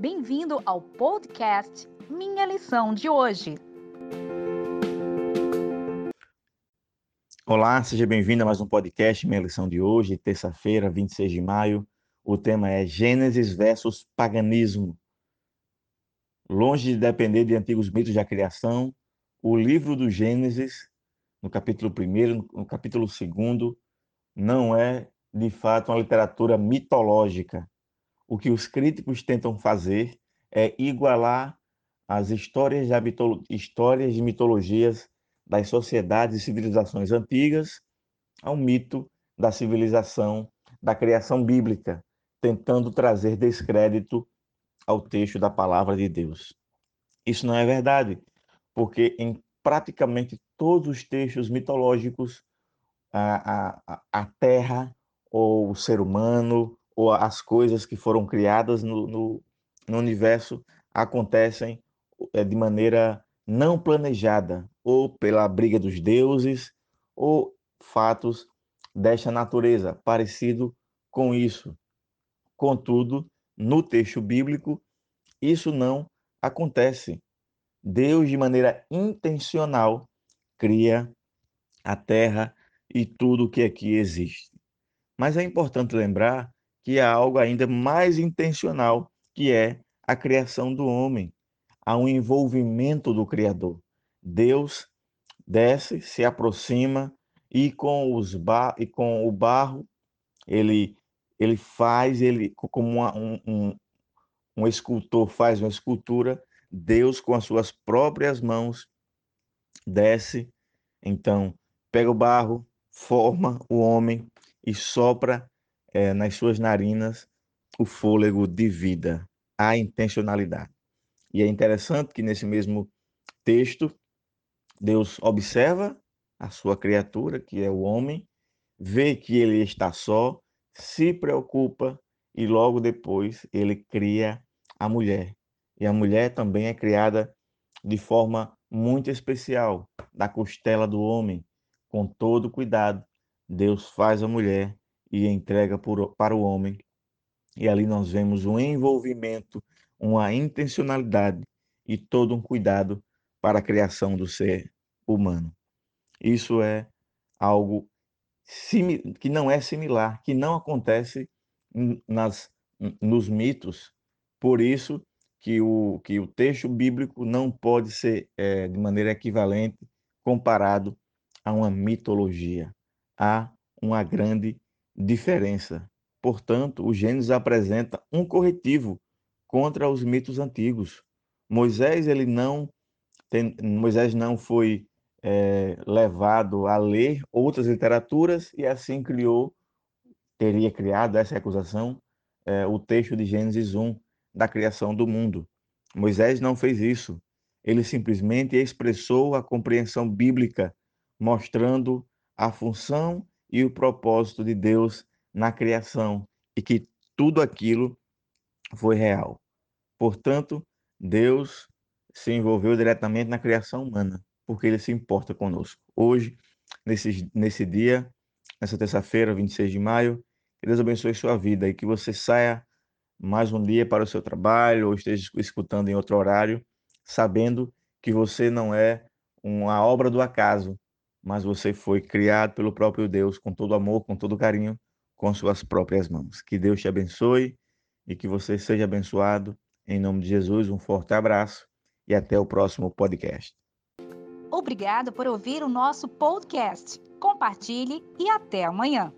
Bem-vindo ao podcast Minha Lição de Hoje. Olá, seja bem-vindo a mais um podcast Minha Lição de Hoje, terça-feira, 26 de maio. O tema é Gênesis versus Paganismo. Longe de depender de antigos mitos da criação, o livro do Gênesis, no capítulo 1, no capítulo 2, não é de fato uma literatura mitológica. O que os críticos tentam fazer é igualar as histórias de, histórias de mitologias das sociedades e civilizações antigas ao mito da civilização da criação bíblica, tentando trazer descrédito ao texto da palavra de Deus. Isso não é verdade, porque em praticamente todos os textos mitológicos, a, a, a terra ou o ser humano ou as coisas que foram criadas no, no, no universo acontecem é, de maneira não planejada, ou pela briga dos deuses, ou fatos desta natureza, parecido com isso. Contudo, no texto bíblico, isso não acontece. Deus, de maneira intencional, cria a terra e tudo o que aqui existe. Mas é importante lembrar que há algo ainda mais intencional, que é a criação do homem. Há um envolvimento do Criador. Deus desce, se aproxima e com os bar e com o barro ele ele faz ele como uma, um, um, um escultor faz uma escultura. Deus com as suas próprias mãos desce, então pega o barro, forma o homem e sopra é, nas suas narinas o fôlego de vida, a intencionalidade. E é interessante que nesse mesmo texto, Deus observa a sua criatura, que é o homem, vê que ele está só, se preocupa e logo depois ele cria a mulher. E a mulher também é criada de forma muito especial, da costela do homem, com todo cuidado, Deus faz a mulher e entrega por, para o homem. E ali nós vemos um envolvimento, uma intencionalidade e todo um cuidado para a criação do ser humano. Isso é algo que não é similar, que não acontece nas, nos mitos. Por isso que o, que o texto bíblico não pode ser é, de maneira equivalente comparado a uma mitologia há uma grande diferença. Portanto, o Gênesis apresenta um corretivo contra os mitos antigos. Moisés ele não tem, Moisés não foi é, levado a ler outras literaturas e assim criou teria criado essa acusação é, o texto de Gênesis 1 da criação do mundo. Moisés não fez isso. Ele simplesmente expressou a compreensão bíblica, mostrando a função e o propósito de Deus na criação e que tudo aquilo foi real. Portanto, Deus se envolveu diretamente na criação humana, porque ele se importa conosco. Hoje, nesse, nesse dia, nessa terça-feira, 26 de maio, que Deus abençoe sua vida e que você saia mais um dia para o seu trabalho ou esteja escutando em outro horário, sabendo que você não é uma obra do acaso, mas você foi criado pelo próprio Deus com todo amor, com todo carinho, com suas próprias mãos. Que Deus te abençoe e que você seja abençoado. Em nome de Jesus, um forte abraço e até o próximo podcast. Obrigado por ouvir o nosso podcast. Compartilhe e até amanhã.